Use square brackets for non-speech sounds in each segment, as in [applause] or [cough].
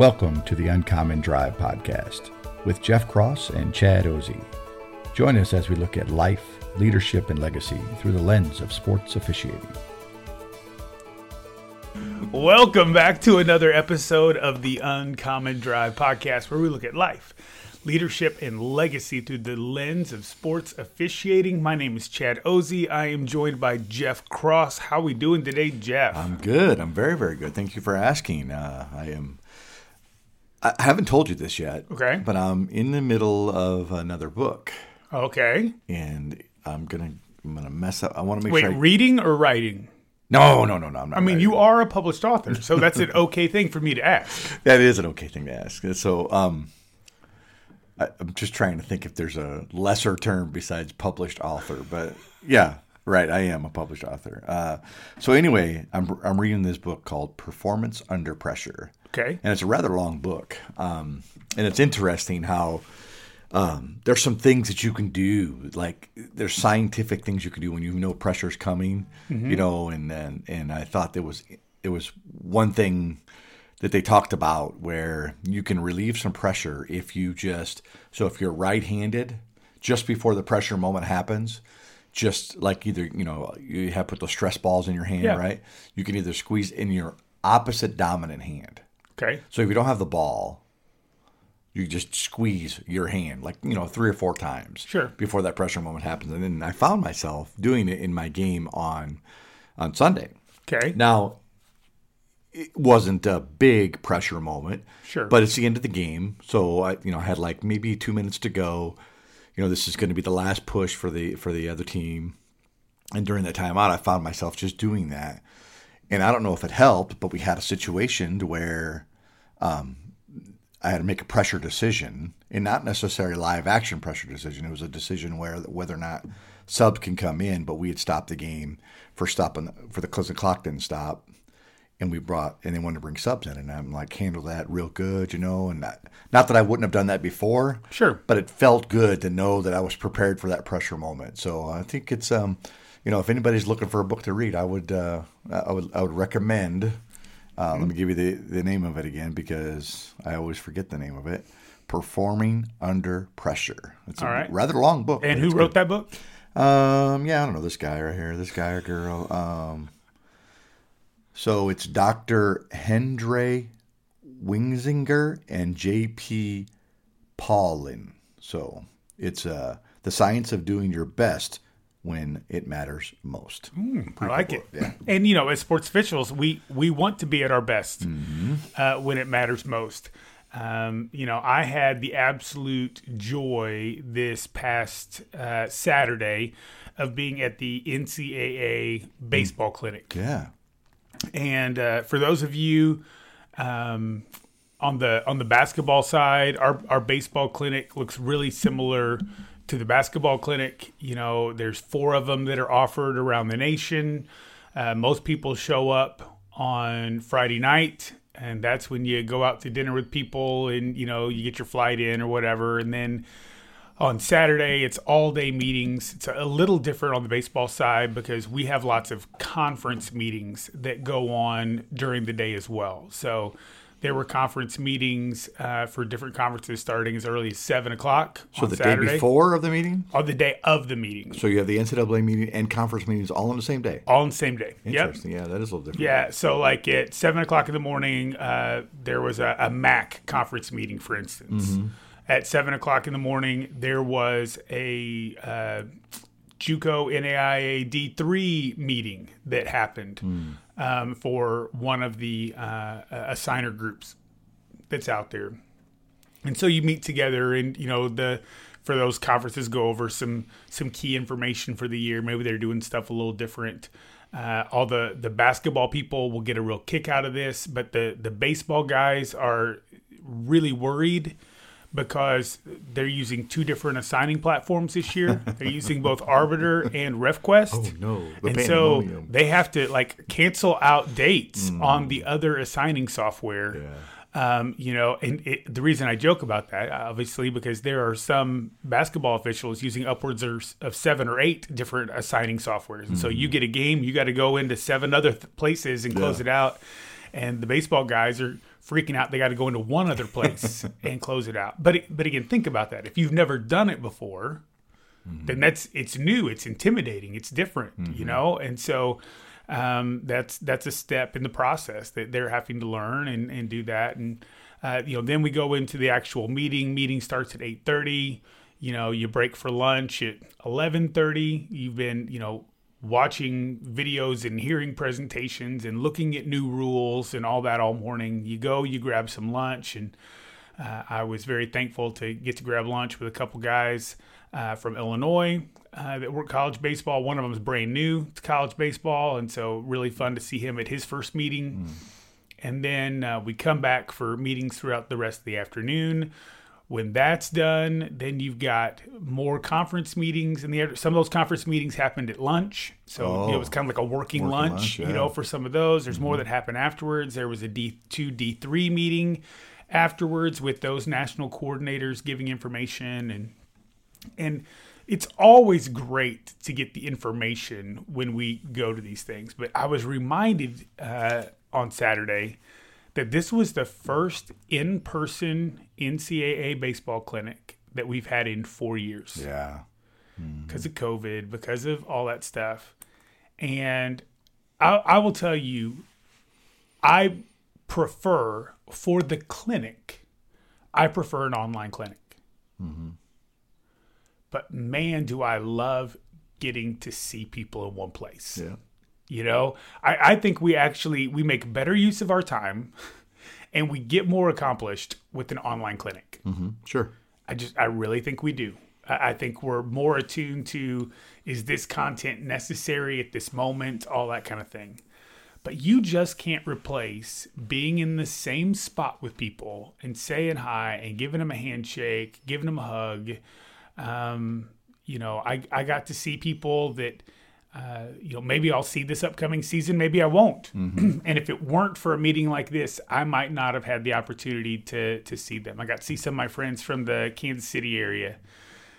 Welcome to the Uncommon Drive podcast with Jeff Cross and Chad Ozy. Join us as we look at life, leadership, and legacy through the lens of sports officiating. Welcome back to another episode of the Uncommon Drive podcast, where we look at life, leadership, and legacy through the lens of sports officiating. My name is Chad Ozy. I am joined by Jeff Cross. How are we doing today, Jeff? I'm good. I'm very, very good. Thank you for asking. Uh, I am. I haven't told you this yet. Okay. But I'm in the middle of another book, okay. and I'm gonna I'm gonna mess up. I want to make Wait, sure. I, reading or writing? no, no, no, no. I'm not I mean, writing. you are a published author, so that's an [laughs] okay thing for me to ask. That is an okay thing to ask. So, um, I, I'm just trying to think if there's a lesser term besides published author. But yeah, right. I am a published author. Uh, so anyway, I'm I'm reading this book called Performance Under Pressure. Okay. and it's a rather long book. Um, and it's interesting how um, there's some things that you can do, like there's scientific things you can do when you know pressure's coming, you know. And then and I thought there was it was one thing that they talked about where you can relieve some pressure if you just so if you're right-handed, just before the pressure moment happens. Just like either you know you have put those stress balls in your hand, Yeah. right? You can either squeeze in your opposite dominant hand. Okay. So if you don't have the ball, you just squeeze your hand like you know three or four times Sure. before that pressure moment happens. And then I found myself doing it in my game on on Sunday. Okay. Now it wasn't a big pressure moment, Sure. but it's the end of the game, so I you know I had like maybe two minutes to go. You know this is going to be the last push for the for the other team, and during that timeout, I found myself just doing that. And I don't know if it helped, but we had a situation to where um, I had to make a pressure decision, and not necessarily live action pressure decision. It was a decision where whether or not subs can come in, but we had stopped the game for stopping for the close the clock didn't stop, and we brought and they wanted to bring subs in, and I'm like handle that real good, you know, and not, not that I wouldn't have done that before, Sure. but it felt good to know that I was prepared for that pressure moment. So I think it's um, you know, if anybody's looking for a book to read, I would uh, I would I would recommend. Uh, Let me give you the, the name of it again because I always forget the name of it. Performing Under Pressure. It's a All right. rather long book. And who wrote good. that book? Um, yeah, I don't know this guy right here. This guy or girl. Um, so it's Doctor Hendrie Weisinger and J.P. Paulin. So it's uh, the science of doing your best when it matters most. I like it. Yeah. And you know, as sports officials, we we want to be at our best Mm-hmm. uh, when it matters most. Um, you know, I had the absolute joy this past uh, Saturday of being at the NCAA baseball clinic. Yeah. And uh, for those of you um, on the on the basketball side, our our baseball clinic looks really similar to the basketball clinic. You know, there's four of them that are offered around the nation. Uh, most people show up on Friday night, and that's when you go out to dinner with people, and you know you get your flight in or whatever, and then on Saturday, it's all day meetings. It's a little different on the baseball side because we have lots of conference meetings that go on during the day as well. So there were conference meetings uh, for different conferences starting as early as seven o'clock So the Saturday, day before of the meeting. or the day of the meeting, So you have the NCAA meeting and conference meetings all on the same day. all on the same day. Yep. Interesting. Yeah, that is a little different. Yeah, so like at seven o'clock in the morning, uh, there was a, a MAC conference meeting, for instance. At seven o'clock in the morning, there was a uh, JUCO NAIA D three meeting that happened um, for one of the uh, assigner groups that's out there, and so you meet together, and you know the for those conferences go over some some key information for the year. Maybe they're doing stuff a little different. Uh, all the the basketball people will get a real kick out of this, but the the baseball guys are really worried because they're using two different assigning platforms this year. [laughs] they're using both Arbiter and RefQuest. Oh, no. The and so they have to like cancel out dates on the other assigning software. Um, you know, and it, the reason I joke about that, obviously, because there are some basketball officials using upwards of, seven or eight different assigning softwares. And so you get a game, you got to go into seven other th- places and close Yeah. it out. And the baseball guys are freaking out. They got to go into one other place [laughs] and close it out. But but again, think about that. If you've never done it before, then that's it's new, it's intimidating, it's different, you know. And so um, that's that's a step in the process that they're having to learn and, and do that. And uh, you know, then we go into the actual meeting. Meeting starts at eight thirty. You know, you break for lunch at eleven thirty. You've been you know watching videos and hearing presentations and looking at new rules and all that all morning. You go, you grab some lunch and uh, I was very thankful to get to grab lunch with a couple guys uh, from Illinois uh, that work college baseball. One of them is brand new to college baseball, and so really fun to see him at his first meeting. And then uh, we come back for meetings throughout the rest of the afternoon. When that's done, then you've got more conference meetings, and the some of those conference meetings happened at lunch, so you know, it was kind of like a working, Working lunch, lunch, you know, for some of those. There's more that happened afterwards. There was a D two D three meeting afterwards with those national coordinators giving information and and it's always great to get the information when we go to these things. But I was reminded uh, on Saturday that this was the first in-person NCAA baseball clinic that we've had in four years Yeah. because of COVID, because of all that stuff. And I, I will tell you, I prefer for the clinic, I prefer an online clinic. But man, do I love getting to see people in one place. Yeah. You know, I, I think we actually we make better use of our time, [laughs] and we get more accomplished with an online clinic. Sure. I just I really think we do. I, I think we're more attuned to is this content necessary at this moment, all that kind of thing. But you just can't replace being in the same spot with people and saying hi and giving them a handshake, giving them a hug. Um, you know, I, I got to see people that, uh, you know, maybe I'll see this upcoming season, maybe I won't. [clears throat] and if it weren't for a meeting like this, I might not have had the opportunity to to see them. I got to see some of my friends from the Kansas City area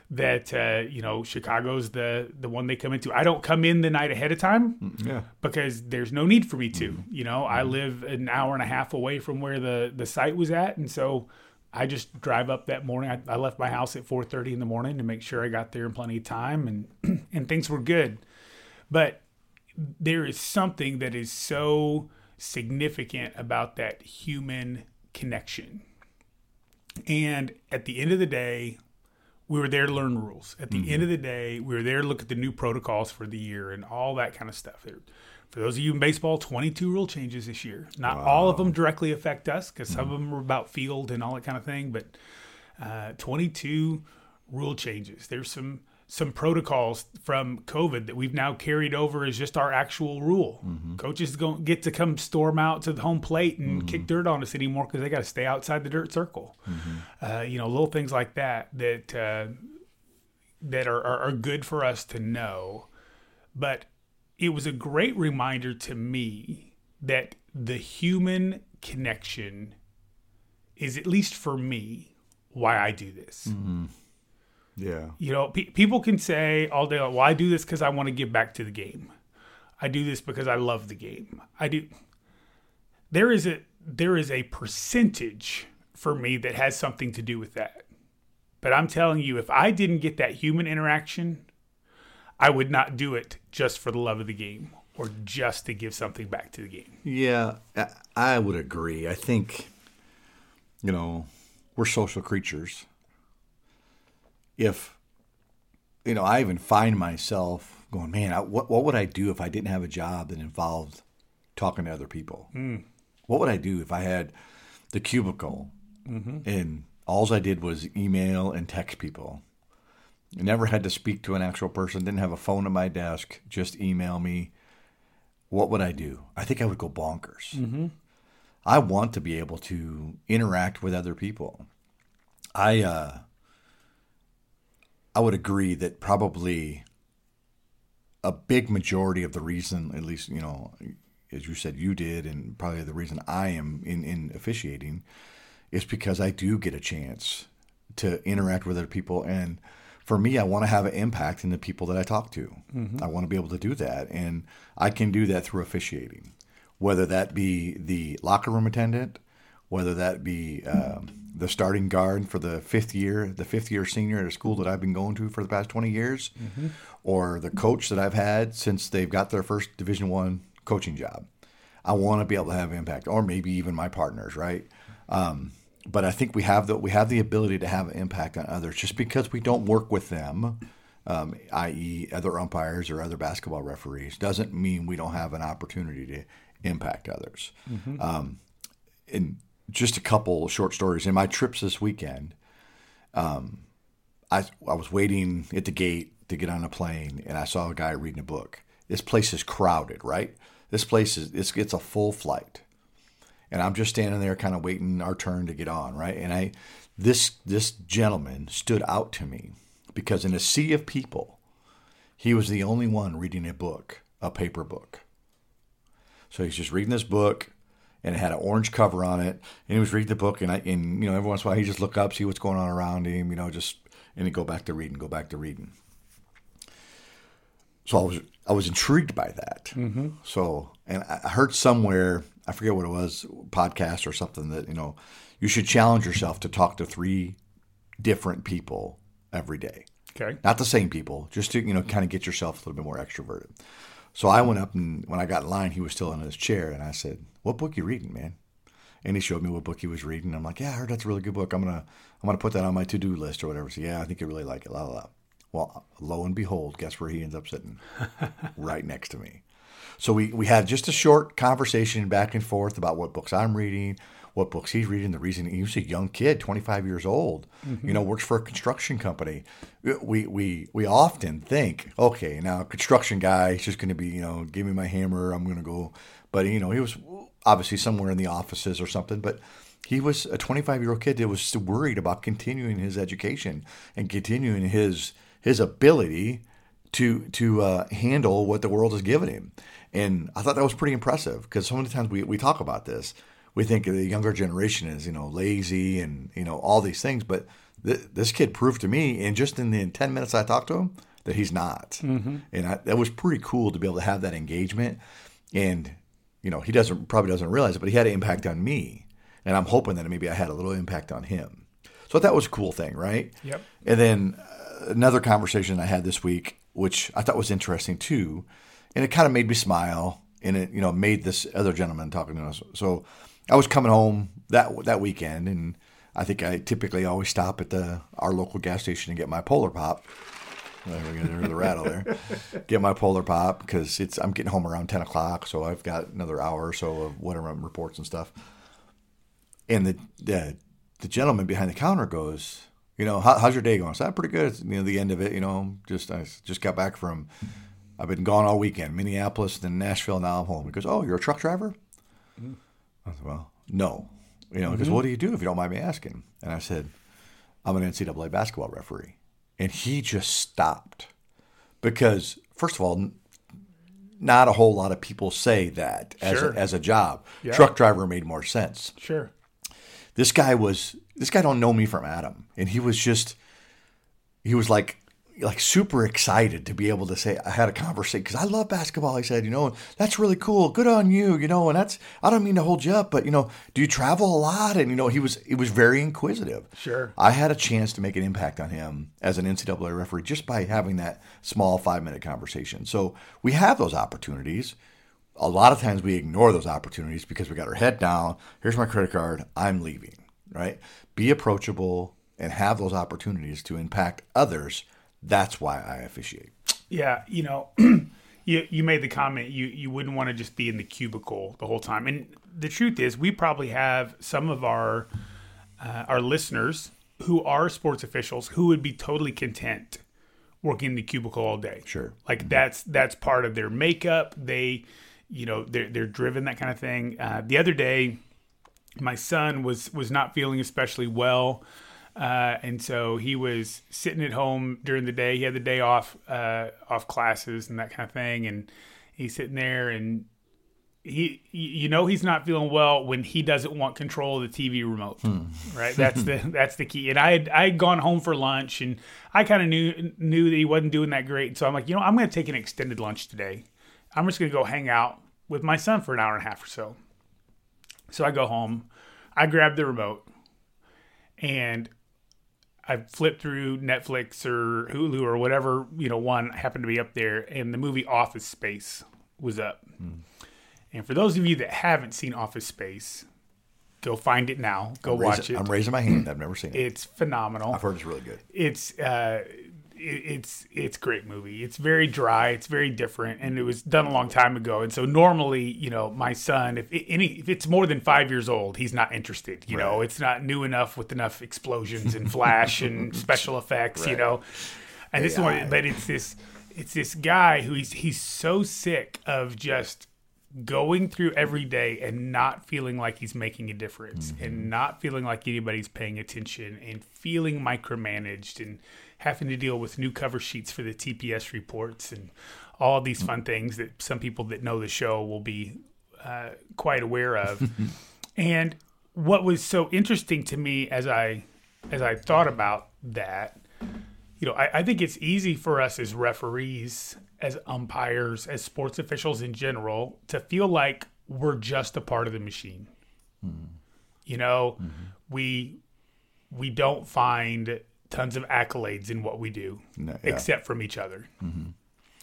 that uh, you know Chicago's the the one they come into. I don't come in the night ahead of time Yeah. because there's no need for me to. You know, I live an hour and a half away from where the the site was at, and so I just drive up that morning. I, I left my house at 4:30 in the morning to make sure I got there in plenty of time, and [clears throat] and things were good. But there is something that is so significant about that human connection. And at the end of the day, we were there to learn rules. At the end of the day, we were there to look at the new protocols for the year and all that kind of stuff. There- For those of you in baseball, 22 rule changes this year. Not all of them directly affect us because some of them are about field and all that kind of thing, but uh, 22 rule changes. There's some some protocols from COVID that we've now carried over as just our actual rule. Coaches don't get to come storm out to the home plate and kick dirt on us anymore because they got to stay outside the dirt circle. Uh, you know, little things like that that uh, that are, are, are good for us to know. But it was a great reminder to me that the human connection is, at least for me, why I do this. Yeah. You know, pe- people can say all day long, well, I do this because I want to give back to the game. I do this because I love the game. I do. There is a there is a percentage for me that has something to do with that. But I'm telling you, if I didn't get that human interaction, I would not do it just for the love of the game or just to give something back to the game. Yeah, I- I would agree. I think, you know, we're social creatures. If, you know, I even find myself going, man, I, what, what would I do if I didn't have a job that involved talking to other people? Hmm. What would I do if I had the cubicle mm-hmm. and all I did was email and text people? I never had to speak to an actual person, didn't have a phone at my desk, just email me what would I do? I think I would go bonkers. Mm-hmm. I want to be able to interact with other people. I uh, I would agree that probably a big majority of the reason, at least you know, as you said, you did, and probably the reason I am in in officiating, is because I do get a chance to interact with other people and for me, I want to have an impact in the people that I talk to. I want to be able to do that, and I can do that through officiating, whether that be the locker room attendant, whether that be um, the starting guard for the fifth year, the fifth year senior at a school that I've been going to for the past twenty years, or the coach that I've had since they've got their first Division One coaching job. I want to be able to have impact, or maybe even my partners, right? Um, but I think we have the we have the ability to have an impact on others just because we don't work with them, um, i.e., other umpires or other basketball referees, doesn't mean we don't have an opportunity to impact others. Um, in just a couple short stories in my trips this weekend, um, I I was waiting at the gate to get on a plane, and I saw a guy reading a book. This place is crowded, right? This place is it's, it's a full flight and I'm just standing there kind of waiting our turn to get on, right? And I this this gentleman stood out to me because in a sea of people, he was the only one reading a book, a paper book. So he's just reading this book and it had an orange cover on it, and he was reading the book and I and you know every once in a while he just look up, see what's going on around him, you know, just and he'd go back to reading, go back to reading. So I was I was intrigued by that. Mm-hmm. So and I I heard somewhere I forget what it was podcast or something that you know you should challenge yourself to talk to three different people every day, Okay. not the same people, just to you know kind of get yourself a little bit more extroverted. So I went up and when I got in line, he was still in his chair, and I said, "What book you reading, man?" And he showed me what book he was reading. I'm like, "Yeah, I heard that's a really good book. I'm gonna I'm gonna put that on my to do list or whatever." So yeah, I think you really like it. La la la. Well, lo and behold, guess where he ends up sitting? [laughs] right next to me. So we, we had just a short conversation back and forth about what books I'm reading, what books he's reading. The reason he was a young kid, 25 years old, you mm-hmm. know, works for a construction company. We we we often think, okay, now construction guy, he's just going to be, you know, give me my hammer, I'm going to go. But you know, he was obviously somewhere in the offices or something, but. He was a 25 year old kid that was worried about continuing his education and continuing his his ability to to uh, handle what the world has given him. And I thought that was pretty impressive because so many times we, we talk about this, we think the younger generation is you know lazy and you know all these things, but th- this kid proved to me, and just in the ten minutes I talked to him, that he's not. Mm-hmm. And I, that was pretty cool to be able to have that engagement. And you know he doesn't probably doesn't realize it, but he had an impact on me, and I'm hoping that maybe I had a little impact on him. So that was a cool thing, right? Yep. And then uh, another conversation I had this week, which I thought was interesting too, and it kind of made me smile, and it you know made this other gentleman talking to us. So I was coming home that that weekend, and I think I typically always stop at the our local gas station and get my Polar Pop. There we go, there's the rattle there. Get my Polar Pop because it's I'm getting home around ten o'clock, so I've got another hour or so of whatever reports and stuff. And the the, the gentleman behind the counter goes, you know, How, how's your day going? I said, pretty good. It's, you know, the end of it, you know, just I just got back from, I've been gone all weekend, Minneapolis, then Nashville, now I'm home. He goes, oh, you're a truck driver? Mm. I said, well, no. You know, because mm-hmm. what do you do if you don't mind me asking? And I said, I'm an NCAA basketball referee. And he just stopped because, first of all, not a whole lot of people say that as, Sure. a, as a job. Yeah. Truck driver made more sense Sure. this guy was this guy don't know me from Adam, and he was just he was like like super excited to be able to say I had a conversation because I love basketball. He said, you know, that's really cool. Good on you, you know. And that's I don't mean to hold you up, but you know, do you travel a lot? And you know, he was he was very inquisitive. Sure. I had a chance to make an impact on him as an NCAA referee just by having that small five minute conversation. So we have those opportunities. A lot of times we ignore those opportunities because we got our head down. Here's my credit card. I'm leaving. Right. Be approachable and have those opportunities to impact others that's why I officiate. Yeah, you know, [clears throat] you you made the comment you you wouldn't want to just be in the cubicle the whole time, and the truth is, we probably have some of our uh, our listeners who are sports officials who would be totally content working in the cubicle all day. Sure, like mm-hmm. that's that's part of their makeup. They, you know, they're they're driven that kind of thing. Uh, the other day, my son was was not feeling especially well. Uh, and so he was sitting at home during the day. He had the day off, uh, off classes and that kind of thing. And he's sitting there and he, you know, he's not feeling well when he doesn't want control of the TV remote, hmm. right? That's the, [laughs] that's the key. And I had, I had gone home for lunch and I kind of knew, knew that he wasn't doing that great. So I'm like, you know, I'm going to take an extended lunch today. I'm just going to go hang out with my son for an hour and a half or so. So I go home, I grab the remote and I flipped through Netflix or Hulu or whatever you know one happened to be up there, and the movie Office Space was up. Mm. And for those of you that haven't seen Office Space, go find it now. Go I'm watch it. I'm raising my hand. I've never seen it. It's phenomenal. I've heard it's really good. It's uh, it's it's great movie. It's very dry. It's very different, and it was done a long time ago. And so normally, you know, my son, if any, if it's more than five years old, he's not interested. You right. know, it's not new enough with enough explosions and flash and [laughs] special effects. Right. You know, and this one, but it's this, it's this guy who he's he's so sick of just going through every day and not feeling like he's making a difference mm-hmm. and not feeling like anybody's paying attention and feeling micromanaged and having to deal with new cover sheets for the TPS reports and all these fun things that some people that know the show will be uh, quite aware of. [laughs] and what was so interesting to me as I as I thought about that, you know, I, I think it's easy for us as referees, as umpires, as sports officials in general, to feel like we're just a part of the machine. Mm-hmm. You know, mm-hmm. we we don't find tons of accolades in what we do, no, yeah. except from each other. Mm-hmm.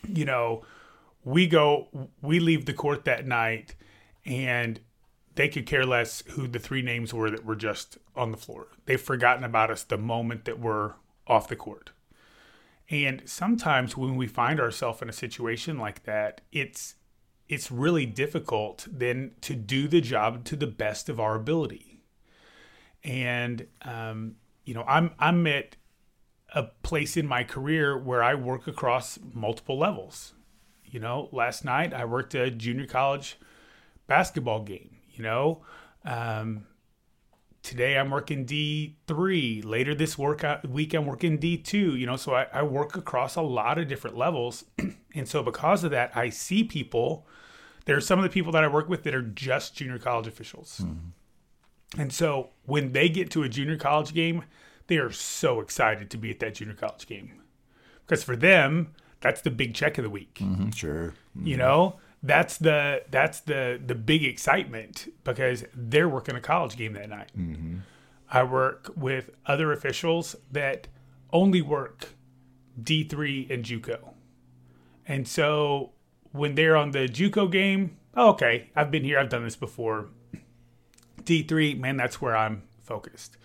You know, we go, we leave the court that night, and they could care less who the three names were that were just on the floor. They've forgotten about us the moment that we're off the court. And sometimes when we find ourselves in a situation like that, it's it's really difficult then to do the job to the best of our ability. And um, you know, I'm I'm at a place in my career where I work across multiple levels. You know, last night I worked a junior college basketball game. You know, um, today I'm working D three. Later this workout week I'm working D two. You know, so I, I work across a lot of different levels, [clears throat] and so because of that, I see people. There are some of the people that I work with that are just junior college officials. Mm-hmm. And so when they get to a junior college game, they are so excited to be at that junior college game because for them, that's the big check of the week. Mm-hmm, sure, mm-hmm. you know that's the that's the the big excitement because they're working a college game that night. Mm-hmm. I work with other officials that only work D three and JUCO, and so when they're on the JUCO game, oh, okay, I've been here, I've done this before. D3, man, that's where I'm focused.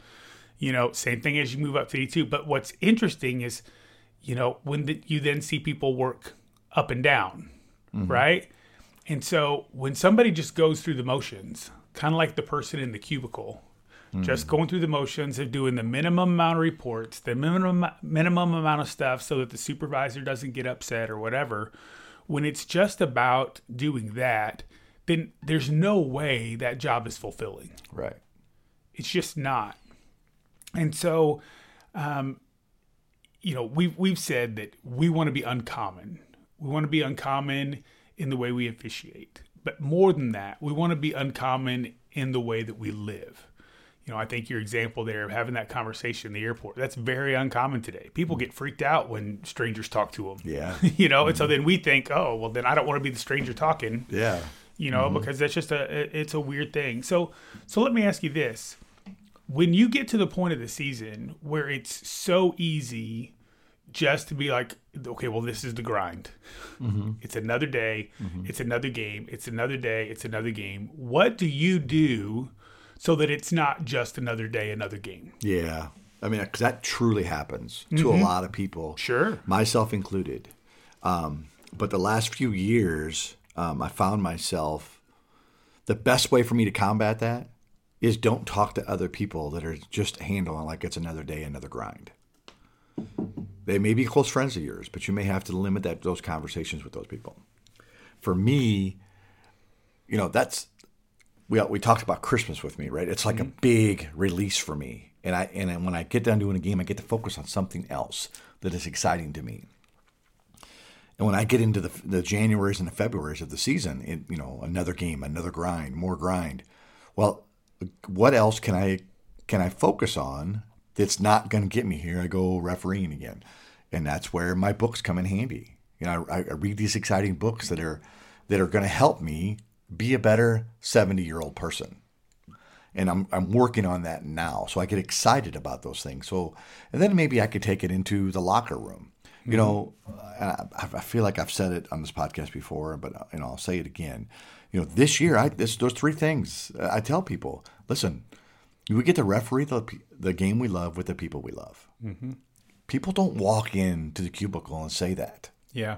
You know, same thing as you move up to D2. But what's interesting is, you know, when the, you then see people work up and down, mm-hmm. right? And so when somebody just goes through the motions, kind of like the person in the cubicle, just going through the motions of doing the minimum amount of reports, the minimum minimum amount of stuff so that the supervisor doesn't get upset or whatever, when it's just about doing that, then there's no way that job is fulfilling. Right. It's just not. And so, um, you know, we've we've said that we want to be uncommon. We want to be uncommon in the way we officiate, but more than that, we want to be uncommon in the way that we live. you know, I think your example there of having that conversation in the airport, that's very uncommon today. People get freaked out when strangers talk to them. Yeah. [laughs] you know, and so then we think, oh, well, then I don't want to be the stranger talking. Yeah. You know, because that's just a it's a weird thing. So so let me ask you this: when you get to the point of the season where it's so easy just to be like, okay, well, this is the grind. It's another day. It's another game. It's another day. It's another game. What do you do so that it's not just another day, another game? Yeah. I mean, because that truly happens to a lot of people. Sure. Myself included. Um, but the last few years, um, I found myself the best way for me to combat that is don't talk to other people that are just handling like it's another day, another grind. They may be close friends of yours, but you may have to limit that those conversations with those people. For me, you know, that's we we talked about Christmas with me, right? It's like a mm-hmm. big release for me, and I and when I get done doing a game, I get to focus on something else that is exciting to me. And when I get into the the Januarys and the Februarys of the season, it, you know, another game, another grind, more grind. Well, what else can I can I focus on that's not going to get me here? I go refereeing again, and that's where my books come in handy. You know, I, I read these exciting books that are that are going to help me be a better seventy year old person and I'm I'm working on that now. So I get excited about those things. So and then maybe I could take it into the locker room. You know, mm-hmm. uh, I, I feel like I've said it on this podcast before, but uh, you know I'll say it again. You know, this year I this those three things uh, I tell people. Listen, we get to referee the the game we love with the people we love. Mm-hmm. People don't walk into the cubicle and say that Yeah.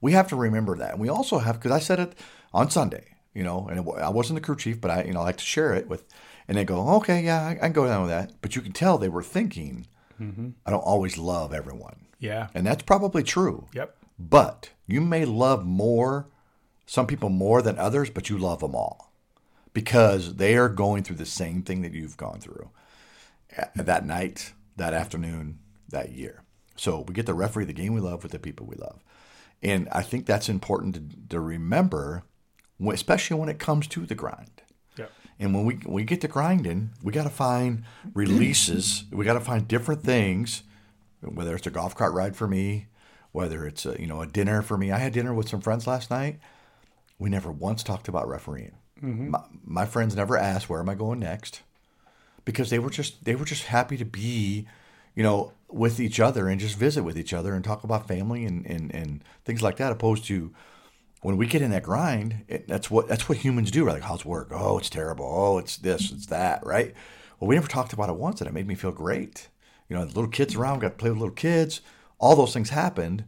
we have to remember that. And we also have, because I said it on Sunday, you know, and it, I wasn't the crew chief, but I, you know, I like to share it with, and they go, okay, yeah, I, I can go down with that. But you can tell they were thinking, mm-hmm. I don't always love everyone. Yeah. And that's probably true. Yep. But you may love more, some people more than others, but you love them all because they are going through the same thing that you've gone through uh, that night, that afternoon, that year. So we get to referee the game we love with the people we love. And I think that's important to, to remember, especially when it comes to the grind. Yep. And when we we get to grinding, we got to find releases. we got to find different things, whether it's a golf cart ride for me, whether it's a, you know a dinner for me. I had dinner with some friends last night. We never once talked about refereeing. Mm-hmm. My, my friends never asked where am I going next, because they were just they were just happy to be, you know, with each other and just visit with each other and talk about family and and, and things like that. Opposed to when we get in that grind, it, that's what that's what humans do. We're like, how's work? Oh, it's terrible. Oh, it's this, it's that, right? Well, we never talked about it once, and it made me feel great. You know, little kids around, got to play with little kids. All those things happened,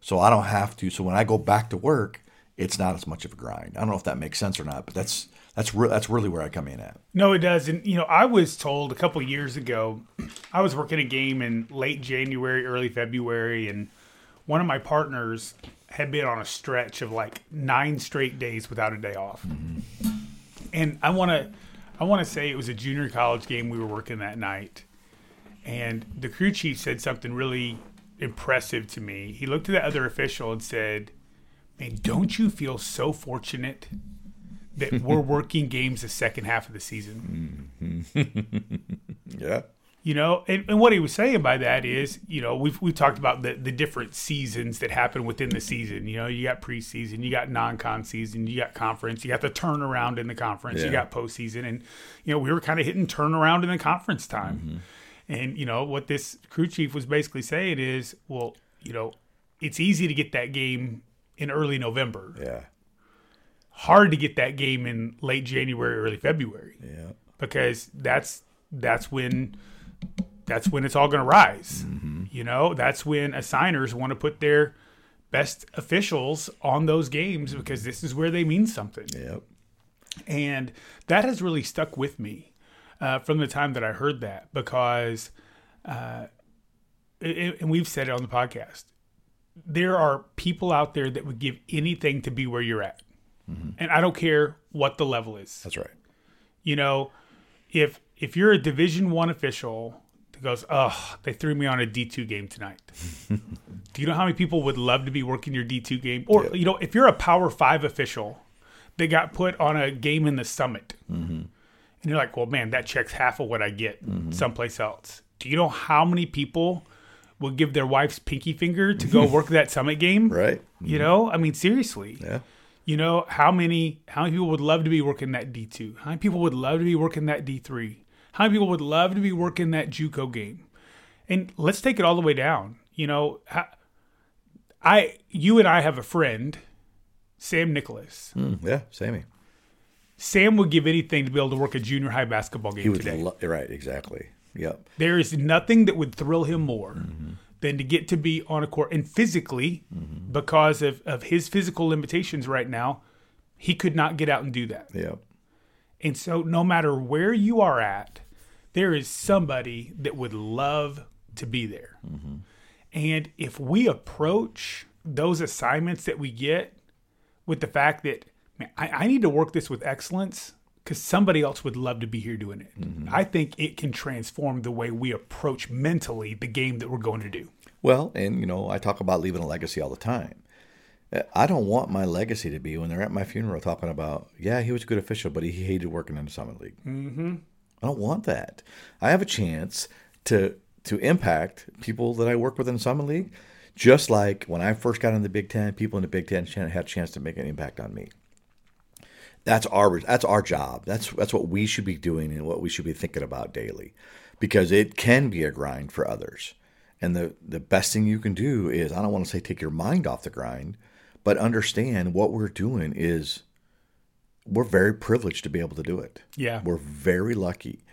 so I don't have to. So when I go back to work, it's not as much of a grind. I don't know if that makes sense or not, but that's that's re- that's really where I come in at. No, it does. And, you know, I was told a couple years ago, [clears throat] I was working a game in late January, early February, and one of my partners had been on a stretch of like nine straight days without a day off. Mm-hmm. And I want to, I want to say it was a junior college game we were working that night. And the crew chief said something really impressive to me. He looked at the other official and said, Man, don't you feel so fortunate that we're [laughs] working games the second half of the season? Mm-hmm. [laughs] Yeah. You know, and, and what he was saying by that is, you know, we've we've talked about the, the different seasons that happen within the season. You know, you got preseason, you got non-con season, you got conference, you got the turnaround in the conference, you Yeah. got postseason, and you know, we were kind of hitting turnaround in the conference time. Mm-hmm. And you know what this crew chief was basically saying is, well, you know, it's easy to get that game in early November, Yeah. hard to get that game in late January, early February Yeah. because that's that's when that's when it's all going to rise. You know, that's when assigners want to put their best officials on those games because this is where they mean something. Yep. And that has really stuck with me uh, from the time that I heard that because, uh, it, and we've said it on the podcast, there are people out there that would give anything to be where you're at. Mm-hmm. And I don't care what the level is That's right. you know, if if you're a Division One official that goes, "Oh, they threw me on a D two game tonight," [laughs] do you know how many people would love to be working your D two game? Or you know, if you're a Power Five official that got put on a game in the Summit, mm-hmm. and you're like, well, man, that checks half of what I get mm-hmm. someplace else. Do you know how many people will give their wife's pinky finger to go work that summit game? [laughs] Right. You know, I mean, seriously. Yeah. You know how many how many people would love to be working that D two? How many people would love to be working that D three? How many people would love to be working that JUCO game? And let's take it all the way down. You know, I you and I have a friend, Sam Nicholas. Mm, yeah. Sammy. Sam would give anything to be able to work a junior high basketball game He would. today. Lo- right. Exactly. Yep. there is nothing that would thrill him more than to get to be on a court and physically because of, of his physical limitations right now he could not get out and do that Yep. and so no matter where you are at there is somebody that would love to be there and if we approach those assignments that we get with the fact that man, I, I need to work this with excellence because somebody else would love to be here doing it. I think it can transform the way we approach mentally the game that we're going to do. Well, and you know, I talk about leaving a legacy all the time. Uh, I don't want my legacy to be when they're at my funeral talking about, yeah, he was a good official, but he hated working in the Summit League. Mm-hmm. I don't want that. I have a chance to to impact people that I work with in the Summit League, just like when I first got in the Big Ten, people in the Big Ten had a chance to make an impact on me. That's our that's our job. That's that's what we should be doing and what we should be thinking about daily, because it can be a grind for others. And the the best thing you can do is I don't want to say take your mind off the grind, but understand what we're doing is we're very privileged to be able to do it. Yeah. We're very lucky.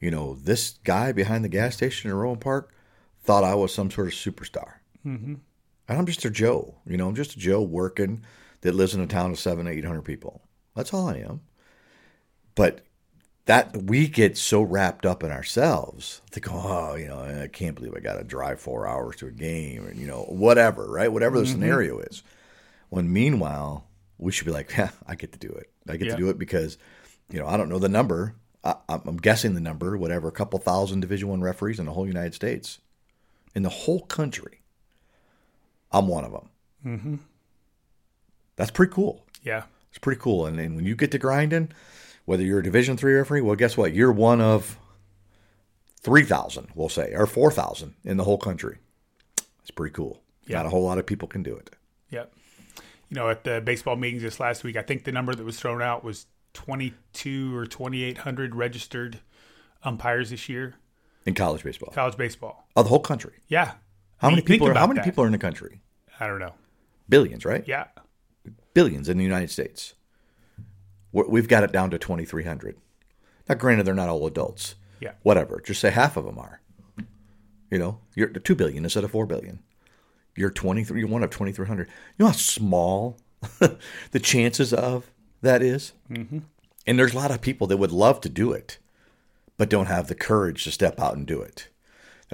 You know, this guy behind the gas station in Rowan Park thought I was some sort of superstar. Mm-hmm. And I'm just a Joe. You know, I'm just a Joe working that lives in a town of seven, eight hundred people. That's all I am. But that we get so wrapped up in ourselves, think, oh, you know, I can't believe I got to drive four hours to a game, and you know, whatever, right? Whatever the scenario is. When meanwhile, we should be like, yeah, I get to do it. I get Yeah. to do it because, you know, I don't know the number. I, I'm I'm guessing the number, whatever, a couple thousand Division One referees in the whole United States, in the whole country. I'm one of them. Mm-hmm. That's pretty cool. Yeah. It's pretty cool. And then when you get to grinding, whether you're a Division three referee, well, guess what? You're one of three thousand, we'll say, or four thousand in the whole country. It's pretty cool. Yeah. Not a whole lot of people can do it. Yep. You know, at the baseball meetings this last week, I think the number that was thrown out was 22 or 2,800 registered umpires this year, In college baseball, college baseball. oh, the whole country. Yeah. How I many mean, think people? Are, how many that. people are in the country? I don't know. Billions, right? Yeah. Billions in the United States. We've got it down to twenty three hundred. Now, granted, they're not all adults. Yeah. Whatever. Just say half of them are. You know, you're two billion instead of four billion. You're twenty three. You're one of twenty three hundred. You know how small [laughs] the chances of that is? Mm-hmm. And there's a lot of people that would love to do it, but don't have the courage to step out and do it.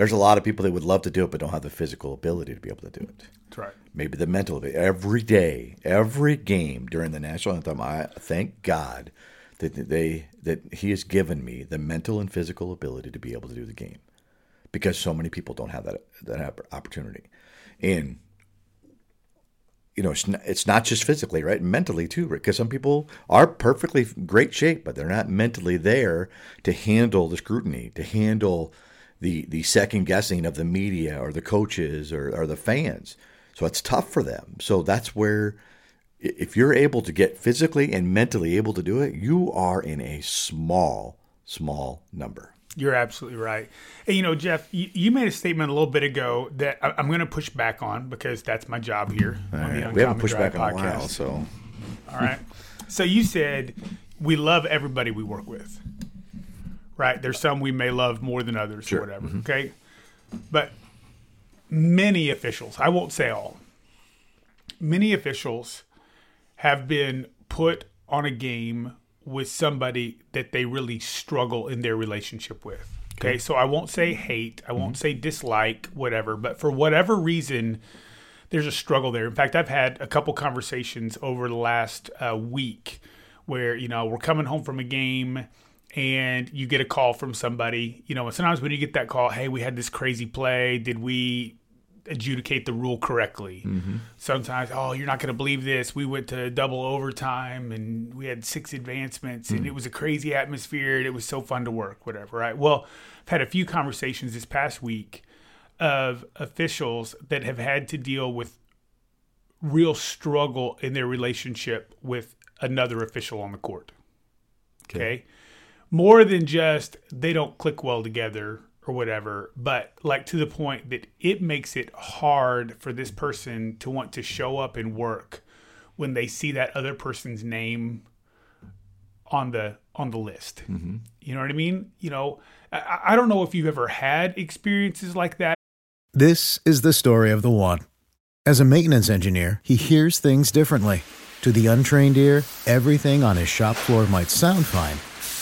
There's a lot of people that would love to do it, but don't have the physical ability to be able to do it That's right. maybe the mental of it. Every day, every game during the national anthem, I thank God that they that He has given me the mental and physical ability to be able to do the game, because so many people don't have that that opportunity, and you know it's not, it's not just physically, right? Mentally too, because some people are perfectly great shape, but they're not mentally there to handle the scrutiny, to handle the the second guessing of the media or the coaches or, or the fans. So it's tough for them. So that's where if you're able to get physically and mentally able to do it, you are in a small, small number. You're absolutely right. And you know, Jeff, you, you made a statement a little bit ago that I, I'm going to push back on because that's my job here. on the we haven't pushed back in a while, so All right. So you said we love everybody we work with, right? There's some we may love more than others Sure. or whatever. Okay. But many officials, I won't say all, many officials have been put on a game with somebody that they really struggle in their relationship with. Okay. So I won't say hate, I won't say dislike, whatever, but for whatever reason, there's a struggle there. In fact, I've had a couple conversations over the last uh, week where you know we're coming home from a game and you get a call from somebody. You know, and sometimes when you get that call, hey, we had this crazy play. Did we adjudicate the rule correctly. Mm-hmm. Sometimes, oh, you're not going to believe this. We went to double overtime and we had six advancements and mm. it was a crazy atmosphere and it was so fun to work, whatever, right? Well, I've had a few conversations this past week of officials that have had to deal with real struggle in their relationship with another official on the court. Okay. More than just they don't click well together or whatever, but like to the point that it makes it hard for this person to want to show up and work when they see that other person's name on the on the list. Mm-hmm. You know what I mean? You know, I, I don't know if you've ever had experiences like that. This is the story of the one. As a maintenance engineer, he hears things differently. To the untrained ear, everything on his shop floor might sound fine,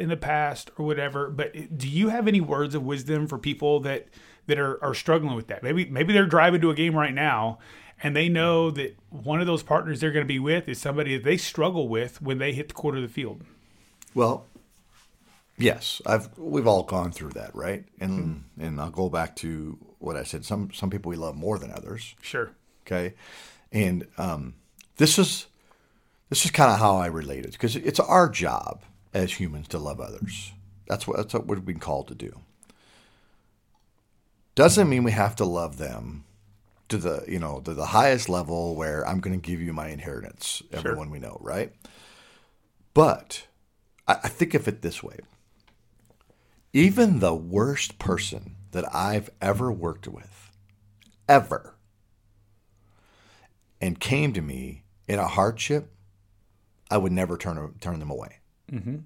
In the past or whatever but do you have any words of wisdom for people that that are, are struggling with that maybe maybe they're driving to a game right now and they know that one of those partners they're going to be with is somebody that they struggle with when they hit the quarter of the field Well, yes, I've we've all gone through that, right? And and I'll go back to what I said. Some some people we love more than others. sure Okay, and um, this is this is kind of how I relate it because it's our job as humans to love others. That's what that's what we've been called to do. Doesn't mean we have to love them to the you know to the highest level where I'm going to give you my inheritance. Everyone we know, right? But I, I think of it this way: even the worst person that I've ever worked with, ever, and came to me in a hardship, I would never turn turn them away. Mm-hmm.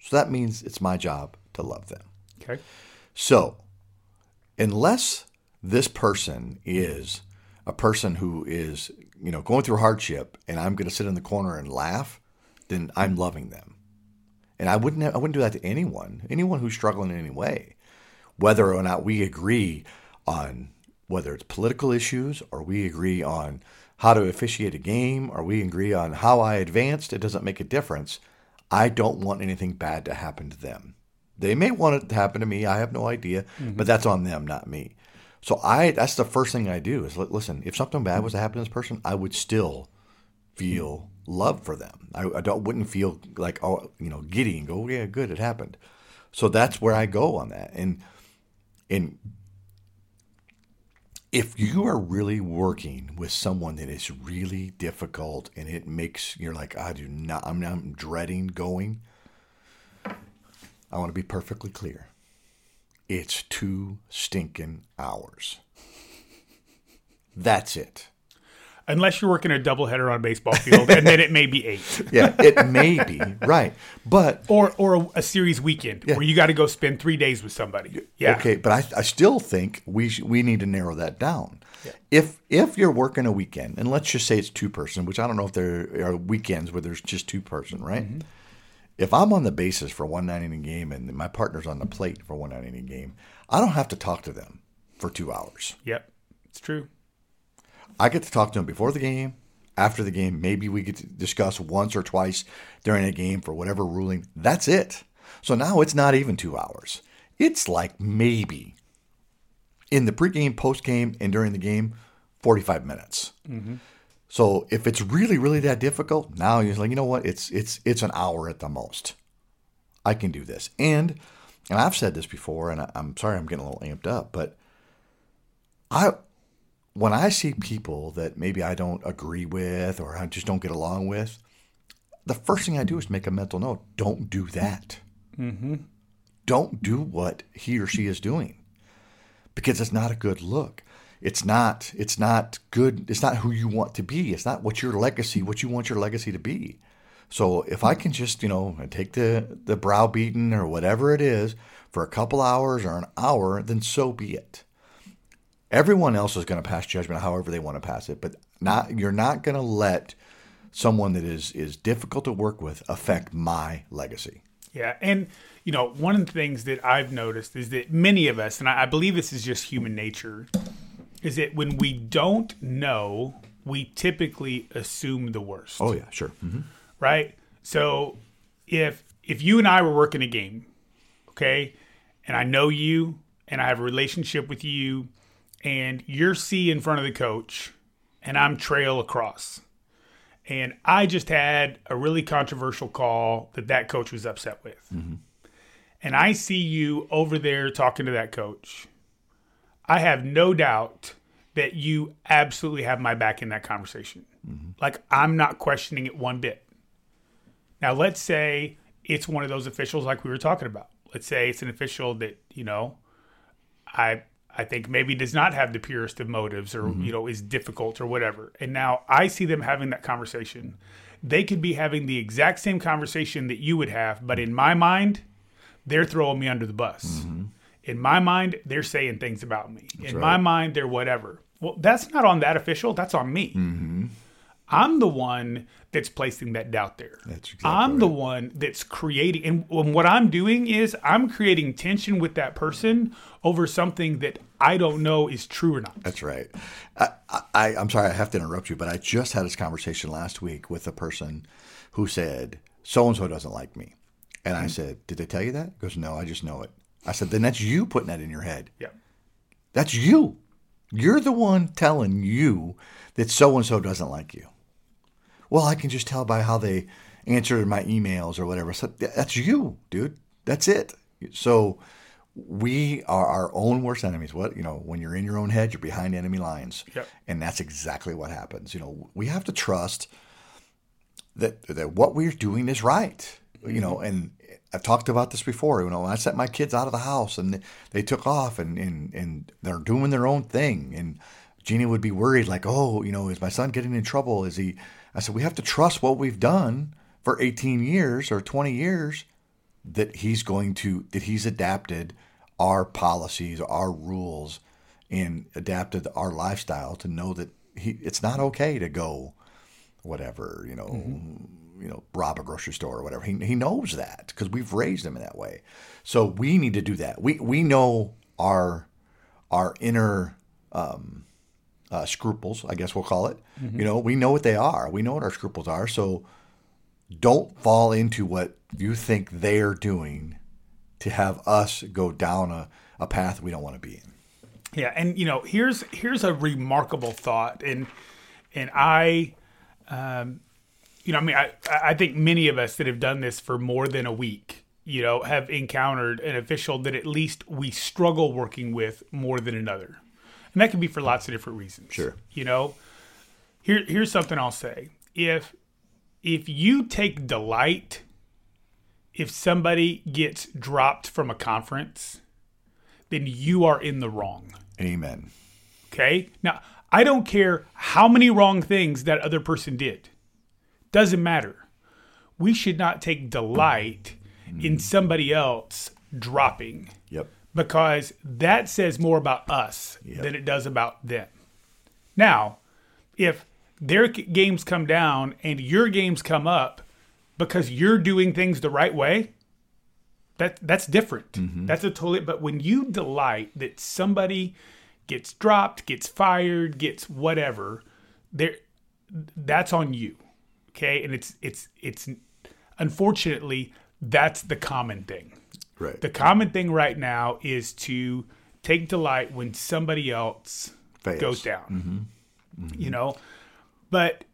So that means it's my job to love them. okay So, unless this person is a person who is, you know, going through hardship, and I'm going to sit in the corner and laugh, then I'm loving them. And I wouldn't, I wouldn't do that to anyone, anyone who's struggling in any way, whether or not we agree on whether it's political issues or we agree on how to officiate a game or we agree on how I advanced. It doesn't make a difference. I don't want anything bad to happen to them. They may want it to happen to me. I have no idea, mm-hmm. but that's on them, not me. So I that's the first thing I do is li- listen. If something bad was to happen to this person, I would still feel love for them. I, I don't wouldn't feel like oh you know giddy and go oh, yeah good it happened. So that's where I go on that. And and if you are really working with someone that is really difficult and it makes you're like I do not I'm, I'm dreading going. I want to be perfectly clear. It's two stinking hours. That's it. Unless you're working a doubleheader on a baseball field and then it may be eight [laughs] Yeah, it may be right, but or or a, a series weekend where you got to go spend three days with somebody yeah okay. But I, I still think we sh- we need to narrow that down. Yeah. If if you're working a weekend, and let's just say it's two person, which I don't know if there are weekends where there's just two person, right? Mm-hmm. If I'm on the basis for one night inning game and my partner's on the plate for one night inning game, I don't have to talk to them for two hours. yep it's true I get to talk to him before the game, after the game. Maybe we get to discuss once or twice during a game for whatever ruling. That's it. So now it's not even two hours. It's like maybe in the pregame, postgame, and during the game, 45 minutes. Mm-hmm. So if it's really, really that difficult, now you're like, you know what? It's it's it's an hour at the most. I can do this. And and I've said this before, and I, I'm sorry I'm getting a little amped up, but I when I see people that maybe I don't agree with or I just don't get along with, the first thing I do is make a mental note: don't do that. Mm-hmm. don't do what he or she is doing because it's not a good look. It's not it's not good. It's not who you want to be. It's not what your legacy, what you want your legacy to be. So if I can just, you know, take the the browbeaten or whatever it is for a couple hours or an hour, then so be it. Everyone else is going to pass judgment however they want to pass it, but not you're not going to let someone that is is difficult to work with affect my legacy. Yeah, and you know, one of the things that I've noticed is that many of us, and I, I believe this is just human nature, is that when we don't know, we typically assume the worst. Oh yeah, sure. Mm-hmm. right? So if if you and I were working a game, okay, and I know you and I have a relationship with you, and you're C in front of the coach, and I'm trail across, and I just had a really controversial call that that coach was upset with, mm-hmm. and I see you over there talking to that coach, I have no doubt that you absolutely have my back in that conversation. Mm-hmm. Like I'm not questioning it one bit. Now, let's say it's one of those officials like we were talking about. Let's say it's an official that you know, I I think maybe does not have the purest of motives, or mm-hmm. you know, is difficult or whatever. And now I see them having that conversation. They could be having the exact same conversation that you would have, but in my mind, they're throwing me under the bus. Mm-hmm. In my mind, they're saying things about me. in my mind, they're whatever. Well, that's not on that official. That's on me. Mm-hmm. I'm the one that's placing that doubt there. That's exactly I'm the one that's creating, and and what I'm doing is I'm creating tension with that person over something that I don't know is true or not. That's right. I, I, I'm sorry, I have to interrupt you, but I just had this conversation last week with a person who said, so and so doesn't like me. And I mm-hmm. said, Did they tell you that? He goes, No, I just know it. I said, Then that's you putting that in your head. Yeah. That's you. You're the one telling you that so and so doesn't like you. Well, I can just tell by how they answer my emails or whatever. So that's you, dude. That's it. So we are our own worst enemies. What you know, when you're in your own head, you're behind enemy lines, Yep. and that's exactly what happens. You know, we have to trust that that what we're doing is right. You know, mm-hmm. and I've talked about this before. You know, I sent my kids out of the house and they took off and and and they're doing their own thing. And Jeannie would be worried, like, oh, you know, is my son getting in trouble? Is he? I said, we have to trust what we've done for 18 years or 20 years that he's going to that he's adapted our policies, our rules, and adapted our lifestyle to know that he it's not okay to go whatever you know you know rob a grocery store or whatever. He he knows that because we've raised him in that way. So we need to do that. We we know our our inner um, uh, scruples, I guess we'll call it. You know, we know what they are. We know what our scruples are. So don't fall into what you think they're doing to have us go down a, a path we don't want to be in. Yeah, and you know, here's here's a remarkable thought, and and I, um, you know, I mean, I I think many of us that have done this for more than a week, you know, have encountered an official that at least we struggle working with more than another, and that can be for lots of different reasons. Sure. you know, here here's something I'll say: if if you take delight, if somebody gets dropped from a conference, then you are in the wrong. Amen. Okay. Now, I don't care how many wrong things that other person did. Doesn't matter. We should not take delight in mm. somebody else dropping Yep. Because that says more about us Yep. than it does about them. Now, if their games come down and your games come up because you're doing things the right way, that that's different. Mm-hmm. That's a totally. But when you delight that somebody gets dropped, gets fired, gets whatever, there, that's on you. Okay, and it's it's it's unfortunately that's the common thing. Right. The common thing right now is to take delight when somebody else Fails. goes down. Mm-hmm. Mm-hmm. You know, but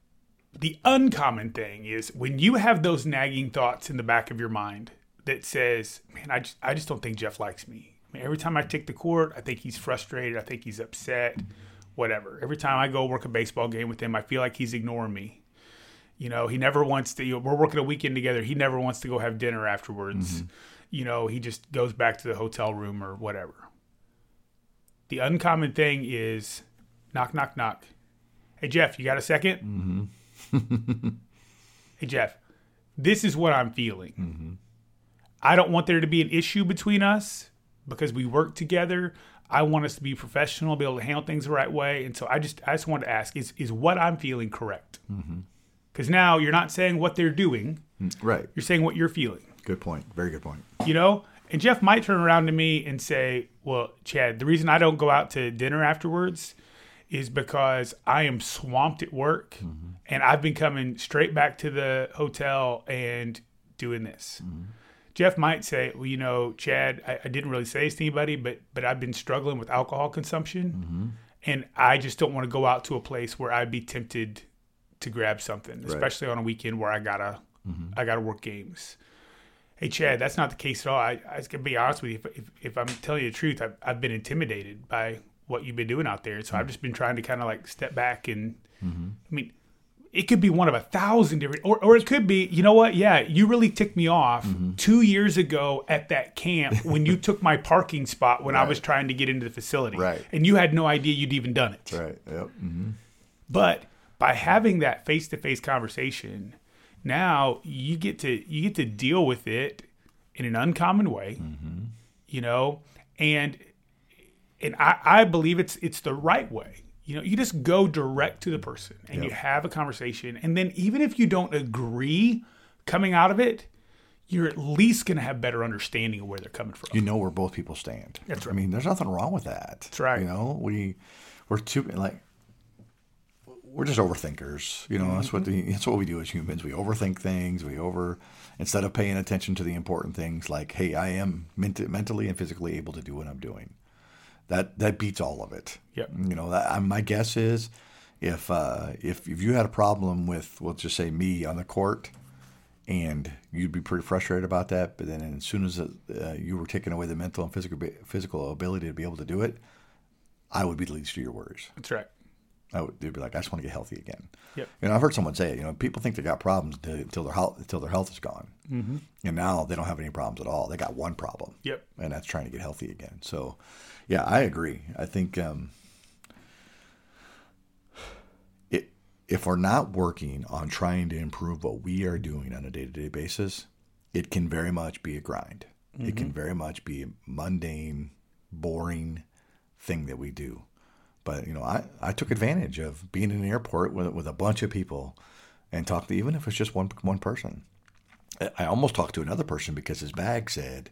the uncommon thing is when you have those nagging thoughts in the back of your mind that says, "Man, I just I just don't think Jeff likes me." I mean, every time I take the court, I think he's frustrated. I think he's upset. Mm-hmm. Whatever. Every time I go work a baseball game with him, I feel like he's ignoring me. You know, he never wants to. You know, we're working a weekend together. He never wants to go have dinner afterwards. You know, he just goes back to the hotel room or whatever. The uncommon thing is knock, knock, knock. Hey, Jeff, you got a 2nd Mm-hmm. [laughs] hey, Jeff, this is what I'm feeling. Mm-hmm. I don't want there to be an issue between us because we work together. I want us to be professional, be able to handle things the right way. And so I just, I just wanted to ask: Is is what I'm feeling correct? Mm-hmm. Because now you're not saying what they're doing; mm, Right. you're saying what you're feeling. Good point. Very good point. You know. And Jeff might turn around to me and say, "Well, Chad, the reason I don't go out to dinner afterwards is because I am swamped at work, mm-hmm. and I've been coming straight back to the hotel and doing this." Mm-hmm. Jeff might say, "Well, you know, Chad, I, I didn't really say this to anybody, but but I've been struggling with alcohol consumption, mm-hmm. and I just don't want to go out to a place where I'd be tempted to grab something, especially on a weekend where I gotta I gotta work games." Hey, Chad, that's not the case at all. I, I can be honest with you. If, if, if I'm telling you the truth, I've, I've been intimidated by what you've been doing out there. So I've mm. just been trying to kind of like step back and, mm-hmm. I mean, it could be one of a thousand different, or, or it could be, you know what? Yeah, you really ticked me off mm-hmm. two years ago at that camp when you took my parking spot when I was [laughs] trying to get into the facility. Right. And you had no idea you'd even done it. Right. Yep. Mm-hmm. But by having that face to face conversation, now you get to you get to deal with it in an uncommon way, mm-hmm. you know, and and I, I believe it's it's the right way. You know, you just go direct to the person and you have a conversation, and then even if you don't agree coming out of it, you're at least going to have better understanding of where they're coming from. You know where both people stand. That's right. I mean, there's nothing wrong with that. That's right. You know, we we're too like we're just overthinkers. You know, that's what the that's what we do as humans. We overthink things. We over instead of paying attention to the important things like, hey, I am ment- mentally and physically able to do what I'm doing. That that beats all of it. Yep. You know, that, my guess is if uh, if if you had a problem with, let's just say me on the court, and you'd be pretty frustrated about that. But then, as soon as uh, you were taking away the mental and physical physical ability to be able to do it, I would be the least of your worries. That's right. I would they'd be like, I just want to get healthy again. Yep. You know, I've heard someone say it. You know, people think they got problems until- their health until their health is gone, mm-hmm. and now they don't have any problems at all. They got one problem. Yep. And that's trying to get healthy again. So, yeah, I agree. I think um, it, if we're not working on trying to improve what we are doing on a day to day basis, it can very much be a grind. It can very much be a mundane, boring thing that we do. But you know, I, I took advantage of being in an airport with, with a bunch of people and talked to even if it's just one one person. I- almost talked to another person because his bag said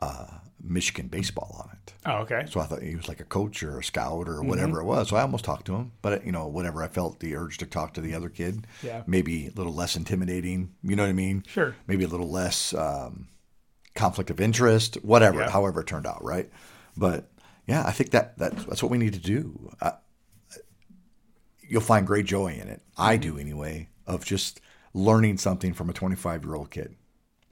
uh, Michigan baseball on it. Oh, okay. So I thought he was like a coach or a scout or whatever it was. So I almost talked to him, but you know, whatever. I felt the urge to talk to the other kid. Yeah. Maybe a little less intimidating. You know what I mean? Sure. Maybe a little less um, conflict of interest. Whatever. Yeah. However it turned out, right? But yeah, I think that that's, that's what we need to do. I, you'll find great joy in it. I do mm-hmm. anyway. Of just learning something from a 25 year old kid.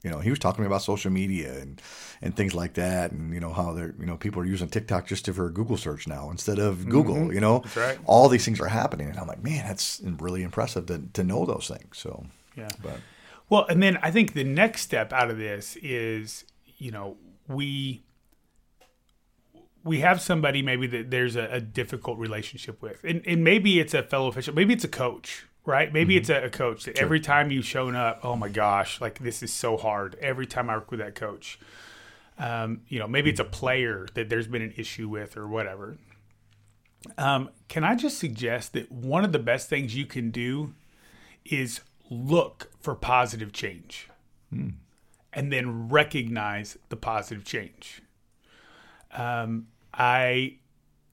You know, he was talking to me about social media and, and things like that, and you know how they're you know people are using TikTok just for a Google search now instead of Google. Mm-hmm. You know, That's right. all these things are happening, and I'm like, man, that's really impressive to, to know those things. So, Yeah. but Well, and then I think the next step out of this is, you know, we we have somebody maybe that there's a, a difficult relationship with, and, and maybe it's a fellow official, maybe it's a coach, right? Maybe it's a, a coach that every time you've shown up, oh my gosh, like this is so hard. Every time I work with that coach, um, you know, maybe it's a player that there's been an issue with or whatever. Um, can I just suggest that one of the best things you can do is look for positive change and then recognize the positive change. Um, I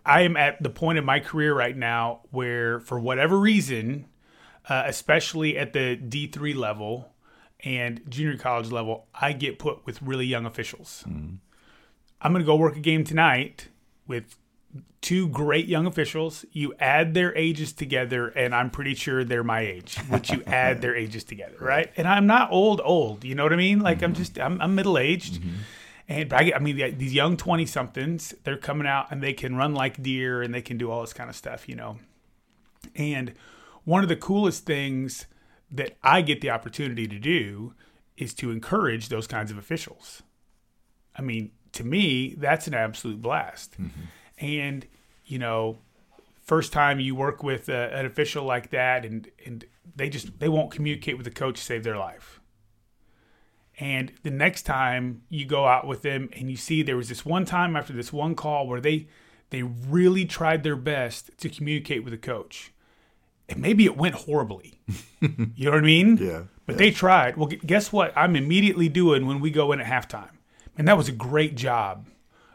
I am at the point in my career right now where, for whatever reason, uh, especially at the D three level and junior college level, I get put with really young officials. I'm going to go work a game tonight with two great young officials. You add their ages together, and I'm pretty sure they're my age, which you [laughs] add their ages together, right? And I'm not old, old. You know what I mean? Like I'm just I'm, I'm middle aged. And but I, I mean, these young twenty somethings, they're coming out and they can run like deer and they can do all this kind of stuff, you know. And one of the coolest things that I get the opportunity to do is to encourage those kinds of officials. I mean, to me, that's an absolute blast. Mm-hmm. And, you know, first time you work with a, an official like that and, and they just, they won't communicate with the coach to save their life. And the next time you go out with them and you see there was this one time after this one call where they, they really tried their best to communicate with the coach. And maybe it went horribly. [laughs] you know what I mean? Yeah, But they tried. Well, guess what? I'm immediately doing when we go in at halftime. And that was a great job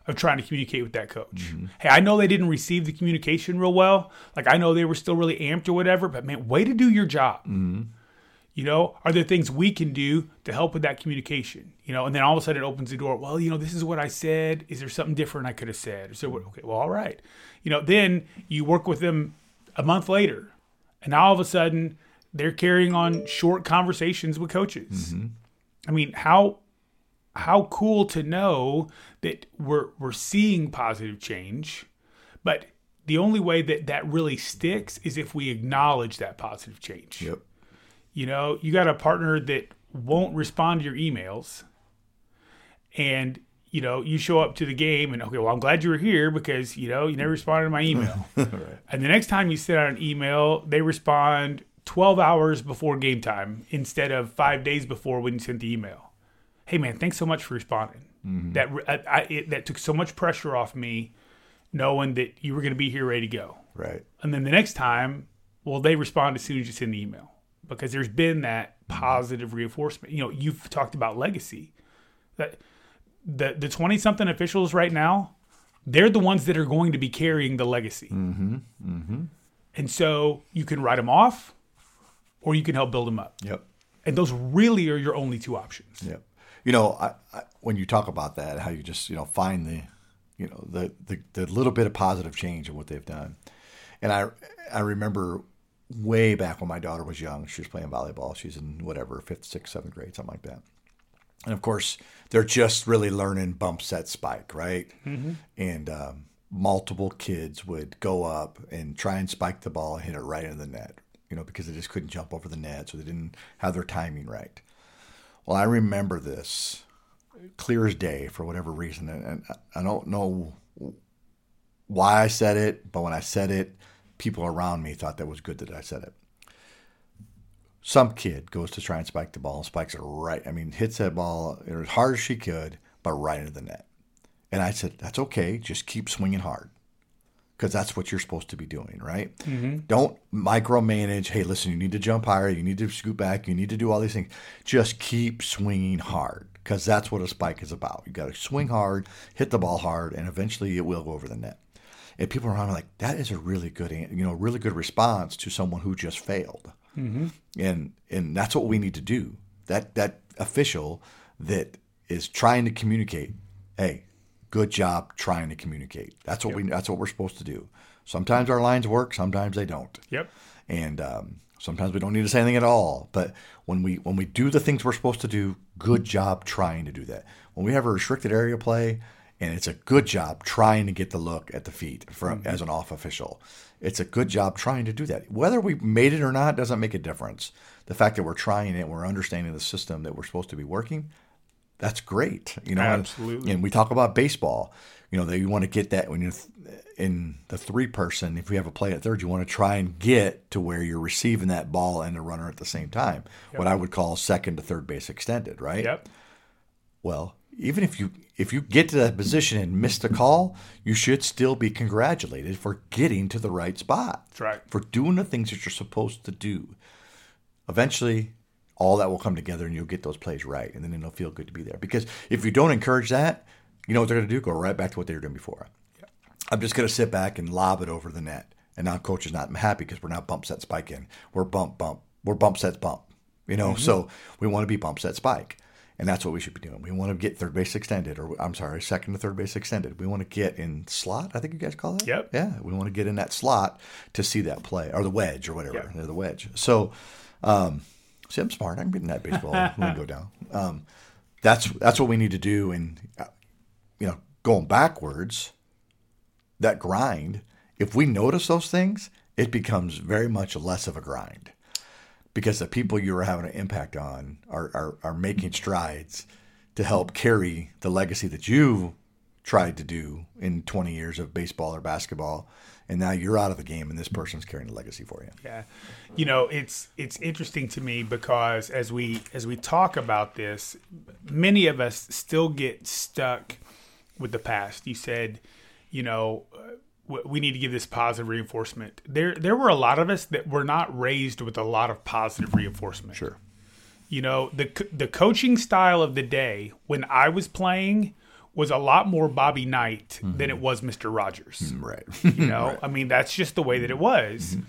of trying to communicate with that coach. Mm-hmm. Hey, I know they didn't receive the communication real well. Like, I know they were still really amped or whatever, but man, way to do your job. Mm-hmm. You know, are there things we can do to help with that communication? You know, and then all of a sudden it opens the door. Well, you know, this is what I said. Is there something different I could have said? So, okay, well, all right. You know, then you work with them a month later, and all of a sudden they're carrying on short conversations with coaches. Mm-hmm. I mean, how how cool to know that we're we're seeing positive change, but the only way that that really sticks is if we acknowledge that positive change. Yep. You know, you got a partner that won't respond to your emails, and you know, you show up to the game and okay, well, I'm glad you were here because you know you never responded to my email. [laughs] And the next time you send out an email, they respond 12 hours before game time instead of five days before when you sent the email. Hey, man, thanks so much for responding. Mm-hmm. That I, I, it, that took so much pressure off me, knowing that you were going to be here ready to go. Right. And then the next time, well, they respond as soon as you send the email because there's been that positive reinforcement. You know, you've talked about legacy. That the the twenty something officials right now, they're the ones that are going to be carrying the legacy. Mm-hmm. Mm-hmm. And so you can write them off, or you can help build them up. Yep. And those really are your only two options. Yep. You know, I, I, when you talk about that, how you just you know find the, you know, the, the the little bit of positive change in what they've done, and I I remember way back when my daughter was young, she was playing volleyball. She's in whatever fifth, sixth, seventh grade, something like that. And of course, they're just really learning bump set spike, right? And um, multiple kids would go up and try and spike the ball and hit it right in the net, you know, because they just couldn't jump over the net, so they didn't have their timing right. Well, I remember this clear as day for whatever reason, and I don't know why I said it, but when I said it, people around me thought that was good that I said it. Some kid goes to try and spike the ball spikes it right. I mean, hits that ball as hard as she could, but right into the net. And I said, "That's okay. Just keep swinging hard." because that's what you're supposed to be doing, right? Mm-hmm. Don't micromanage. Hey, listen, you need to jump higher. You need to scoot back. You need to do all these things. Just keep swinging hard because that's what a spike is about. You got to swing hard, hit the ball hard, and eventually it will go over the net. And people around are like, that is a really good, you know, really good response to someone who just failed. And and that's what we need to do. That that official that is trying to communicate. Hey, good job trying to communicate. That's what we. That's what we're supposed to do. Sometimes our lines work. Sometimes they don't. Yep. And um, sometimes we don't need to say anything at all. But when we when we do the things we're supposed to do, good job trying to do that. When we have a restricted area play, and it's a good mm-hmm. job trying to get the look at the feet from mm-hmm. as an off official, it's a good job trying to do that. Whether we made it or not doesn't make a difference. The fact that we're trying it, we're understanding the system that we're supposed to be working. That's great, you know. Absolutely. And we talk about baseball. You know, they want to get that when you're in the three person. If we have a play at third, you want to try and get to where you're receiving that ball and the runner at the same time. What I would call second to third base extended, right? Yep. Well, even if you if you get to that position and miss the call, you should still be congratulated for getting to the right spot. That's right. For doing the things that you're supposed to do. Eventually, all that will come together and you'll get those plays right, and then it'll feel good to be there. Because if you don't encourage that, you know what they're going to do? Go right back to what they were doing before. I'm just going to sit back and lob it over the net. And now coach is not happy because we're not bump set spike in. We're bump bump. We're bump set bump. You know, mm-hmm. so we want to be bump set spike. And that's what we should be doing. We want to get third base extended, or I'm sorry, second to third base extended. We want to get in slot. I think you guys call it. Yep. Yeah, we want to get in that slot to see that play, or the wedge, or whatever. Yep. The wedge. So, um, see, I'm smart. I can get in that baseball when [laughs] we go down. Um, that's that's what we need to do. And uh, you know, going backwards, that grind. If we notice those things, it becomes very much less of a grind because the people you are having an impact on are, are, are making strides to help carry the legacy that you tried to do in 20 years of baseball or basketball. And now you're out of the game and this person's carrying the legacy for you. Yeah, you know it's it's interesting to me because as we as we talk about this, many of us still get stuck with the past. You said, you know, we need to give this positive reinforcement. There there were a lot of us that were not raised with a lot of positive reinforcement. sure You know, the the coaching style of the day when I was playing was a lot more Bobby Knight mm-hmm. than it was Mr. Rogers. Mm, right You know, [laughs] I mean, that's just the way that it was. Mm-hmm.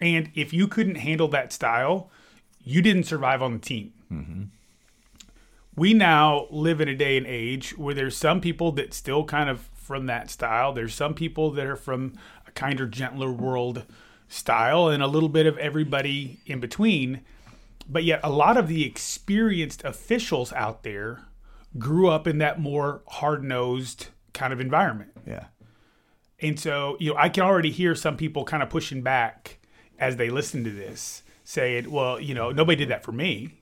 And if you couldn't handle that style, you didn't survive on the team. Mm-hmm. We now live in a day and age where there's some people that still kind of from that style. There's some people that are from a kinder, gentler world style, and a little bit of everybody in between. But yet, a lot of the experienced officials out there grew up in that more hard nosed kind of environment. yeah And so, you know, I can already hear some people kind of pushing back as they listen to this, saying, "Well, you know, nobody did that for me."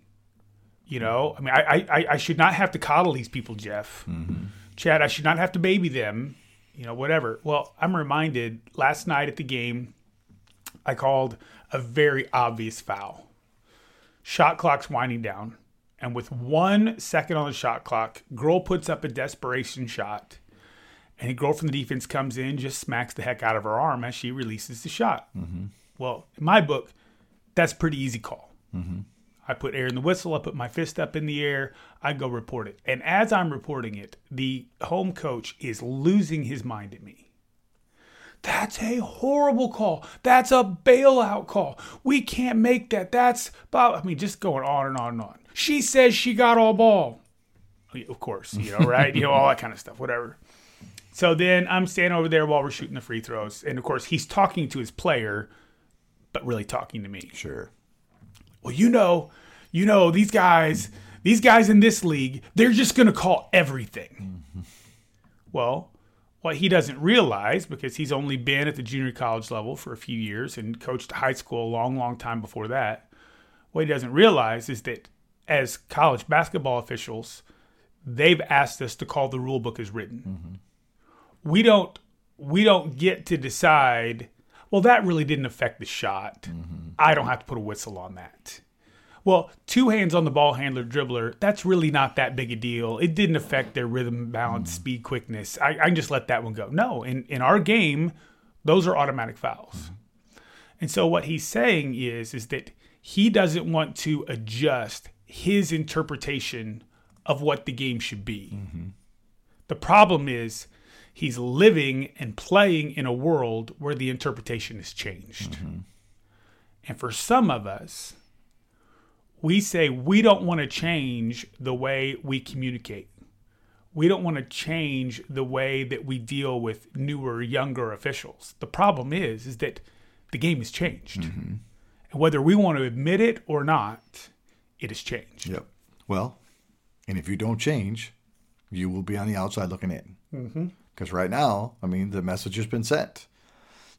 You know, I mean, I I, I should not have to coddle these people, Jeff. Mm-hmm. Chad, I should not have to baby them. You know, whatever. Well, I'm reminded last night at the game, I called a very obvious foul. Shot clock's winding down, and with one second on the shot clock, girl puts up a desperation shot. And a girl from the defense comes in, just smacks the heck out of her arm as she releases the shot. Mm-hmm. Well, in my book, that's pretty easy call. Mm-hmm. I put air in the whistle. I put my fist up in the air. I go report it. And as I'm reporting it, the home coach is losing his mind at me. That's a horrible call. That's a bailout call. We can't make that. That's, Bob. I mean, just going on and on and on. She says she got all ball. Of course, you know, right? you know, all that kind of stuff, whatever. So then I'm standing over there while we're shooting the free throws. And of course, he's talking to his player, but really talking to me. sure Well, you know, you know, these guys, these guys in this league, they're just going to call everything. Mm-hmm. Well, what he doesn't realize, because he's only been at the junior college level for a few years and coached high school a long, long time before that, what he doesn't realize is that as college basketball officials, they've asked us to call the rule book as written. Mm-hmm. We don't we don't get to decide, well, that really didn't affect the shot. Mm-hmm. I don't have to put a whistle on that. Well, two hands on the ball handler dribbler, that's really not that big a deal. It didn't affect their rhythm, balance, mm. speed, quickness. I, I can just let that one go. No, in, in our game, those are automatic fouls. Mm-hmm. And so what he's saying is is that he doesn't want to adjust his interpretation of what the game should be. Mm-hmm. The problem is he's living and playing in a world where the interpretation has changed. Mm-hmm. And for some of us, we say we don't want to change the way we communicate. We don't want to change the way that we deal with newer, younger officials. The problem is, is that the game has changed. Mm-hmm. And whether we want to admit it or not, it has changed. Yep. Well, and if you don't change, you will be on the outside looking in. Mm-hmm. Because right now, I mean, the message has been sent.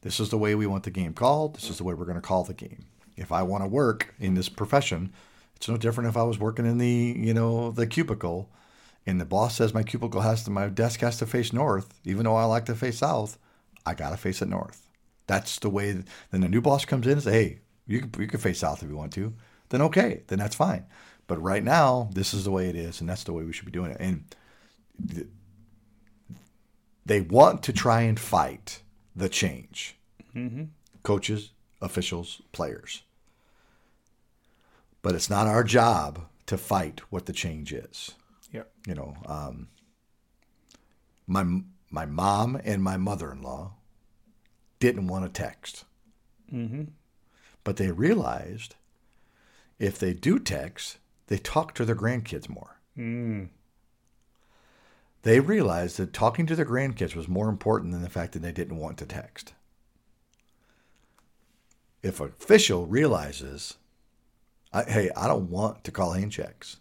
This is the way we want the game called. This is the way we're going to call the game. If I want to work in this profession, it's no different if I was working in the, you know, the cubicle and the boss says my cubicle has to, my desk has to face north, even though I like to face south, I got to face it north. That's the way. Then the new boss comes in and says, hey, you can, you can face south if you want to. Then okay, then that's fine. But right now, this is the way it is, and that's the way we should be doing it. And th- they want to try and fight the change. Mm-hmm. Coaches, officials, players. But it's not our job to fight what the change is. Yep. You know, um, my my mom and my mother-in-law didn't want to text, mm-hmm. but they realized if they do text, they talk to their grandkids more. Mm. They realized that talking to their grandkids was more important than the fact that they didn't want to text. If an official realizes, I, hey, I don't want to call hand checks,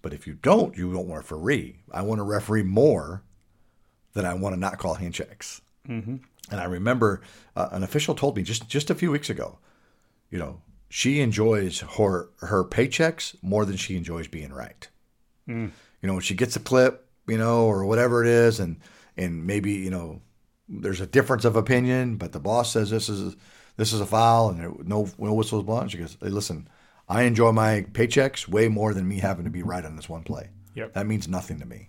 but if you don't, you don't want to referee. I want to referee more than I want to not call hand checks. And I remember uh, an official told me just just a few weeks ago, you know, she enjoys her her paychecks more than she enjoys being right. You know, when she gets a clip, you know, or whatever it is, and and maybe you know, there's a difference of opinion, but the boss says this is this is a foul, and there, no no whistles blown. She goes, "Hey, listen, I enjoy my paychecks way more than me having to be right on this one play. Yep. That means nothing to me.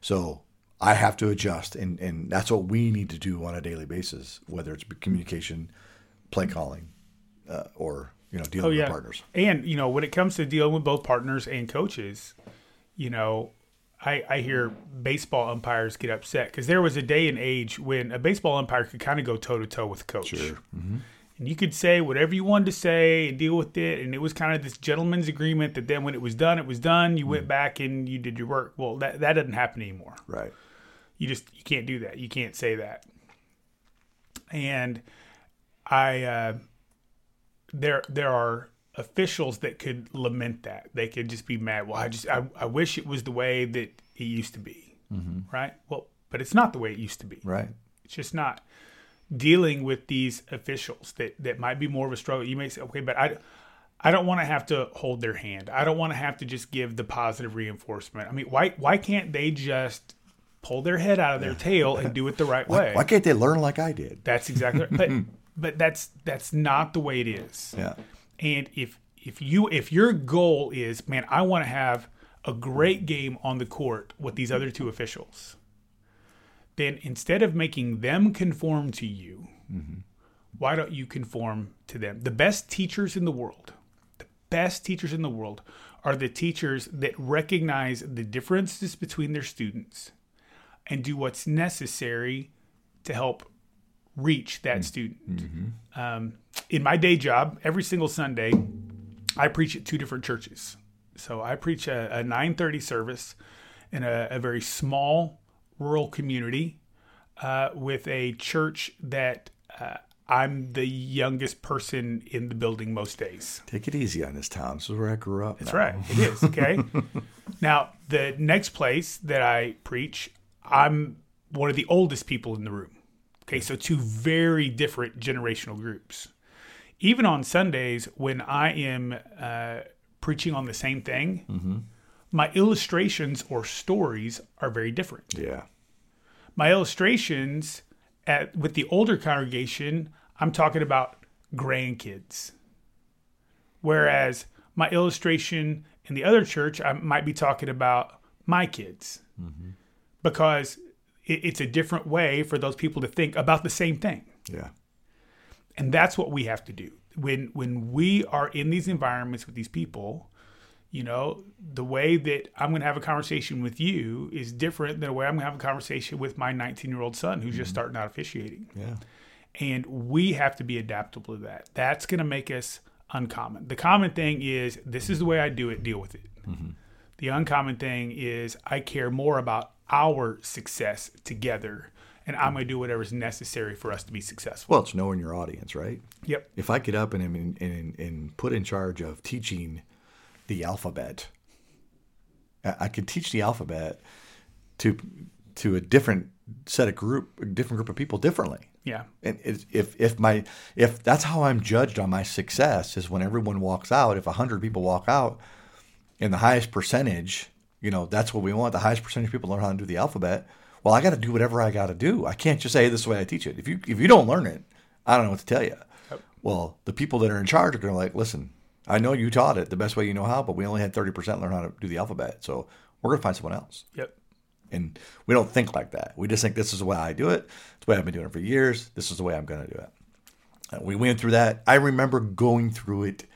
So I have to adjust, and and that's what we need to do on a daily basis, whether it's communication, play calling, uh, or you know dealing Oh yeah, with partners. and you know when it comes to dealing with both partners and coaches, you know, I I hear baseball umpires get upset because there was a day and age when a baseball umpire could kind of go toe to toe with a coach. And you could say whatever you wanted to say and deal with it, and it was kind of this gentleman's agreement that then when it was done, it was done. You went back and you did your work. Well, that that doesn't happen anymore. Right. You just you can't do that. You can't say that. And I uh, there there are officials that could lament that. They could just be mad. Well, I just I, I wish it was the way that it used to be. Mm-hmm. Right? Well, but it's not the way it used to be. Right. It's just not dealing with these officials that that might be more of a struggle. You may say, okay, but I I don't want to have to hold their hand. I don't want to have to just give the positive reinforcement. I mean, why why can't they just pull their head out of their [laughs] tail and do it the right way? Why can't they learn like I did? That's exactly right. But [laughs] but that's that's not the way it is. Yeah. And if if you if your goal is, man, I want to have a great game on the court with these other two officials, then instead of making them conform to you, mm-hmm. why don't you conform to them? The best teachers in the world, the best teachers in the world are the teachers that recognize the differences between their students and do what's necessary to help reach that mm. student. Mm-hmm. Um, in my day job, every single Sunday, I preach at two different churches. So I preach a, a 9:30 service in a, a very small rural community uh, with a church that uh, I'm the youngest person in the building most days. Take it easy on this town. This is where I grew up. That's right. It is. [laughs] Okay. now, the next place that I preach, I'm one of the oldest people in the room. Okay. So, two very different generational groups. Even on Sundays, when I am uh, preaching on the same thing, my illustrations or stories are very different. Yeah. my illustrations at with the older congregation i'm talking about grandkids. Whereas my illustration in the other church i might be talking about my kids. Because it, it's a different way for those people to think about the same thing. Yeah. And that's what we have to do. When when we are in these environments with these people you know the way that i'm going to have a conversation with you is different than the way i'm going to have a conversation with my 19 year old son who's just mm-hmm. starting out officiating. Yeah. and we have to be adaptable to that. That's going to make us uncommon. The common thing is this is the way i do it deal with it. Mm-hmm. The uncommon thing is i care more about our success together and i'm going to do whatever's necessary for us to be successful Well, it's knowing your audience, right? yep If I get up and and, and put in charge of teaching the alphabet, I I could teach the alphabet to to a different set of group, a different group of people differently. yeah And if if my if that's how I'm judged on my success is when everyone walks out. If hundred people walk out, and the highest percentage, you know, that's what we want. The highest percentage of people learn how to do the alphabet. Well, I got to do whatever I got to do. I can't just say this is the way I teach it. If you if you don't learn it, I don't know what to tell you. Well, the people that are in charge are going to like, listen. I know you taught it the best way you know how, but we only had thirty percent learn how to do the alphabet. So we're going to find someone else. yep And we don't think like that. We just think this is the way I do it. It's the way I've been doing it for years. This is the way I'm going to do it. And we went through that. I remember going through it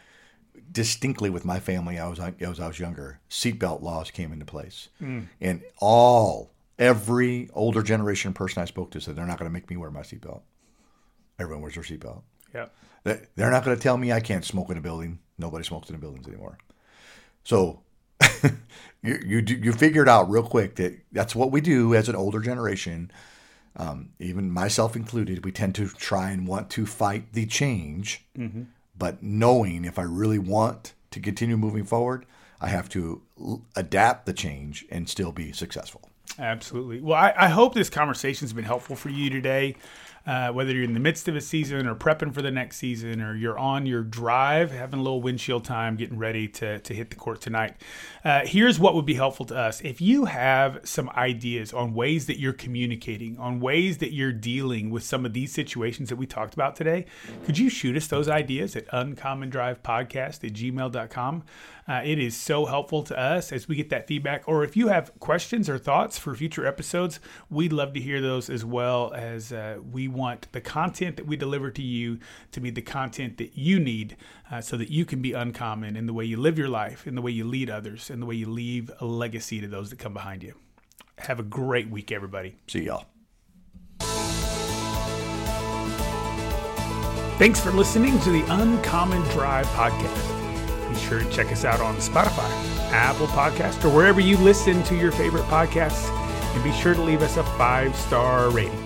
distinctly with my family. I was as I was younger. Seatbelt laws came into place, hmm. and all every older generation person I spoke to said they're not going to make me wear my seatbelt. Everyone wears their seatbelt. Yeah. They- They're not going to tell me I can't smoke in a building. Nobody smokes in the buildings anymore. So [laughs] you you you figured out real quick that that's what we do as an older generation. Um, even myself included, we tend to try and want to fight the change, but knowing if I really want to continue moving forward, I have to l- adapt the change and still be successful. Absolutely. Well, I, I hope this conversation's been helpful for you today. uh, whether you're in the midst of a season or prepping for the next season, or you're on your drive, having a little windshield time, getting ready to, to hit the court tonight. Uh, here's what would be helpful to us. If you have some ideas on ways that you're communicating, on ways that you're dealing with some of these situations that we talked about today, could you shoot us those ideas at uncommondrivepodcast at gmail.com? Uh, it is so helpful to us as we get that feedback. Or if you have questions or thoughts for future episodes, we'd love to hear those as well as uh, we want the content that we deliver to you to be the content that you need uh, so that you can be uncommon in the way you live your life, in the way you lead others, in the way you leave a legacy to those that come behind you. Have a great week, everybody. See y'all. Thanks for listening to the Uncommon Drive podcast. Sure to check us out on Spotify, Apple Podcast, or wherever you listen to your favorite podcasts. And be sure to leave us a five star rating.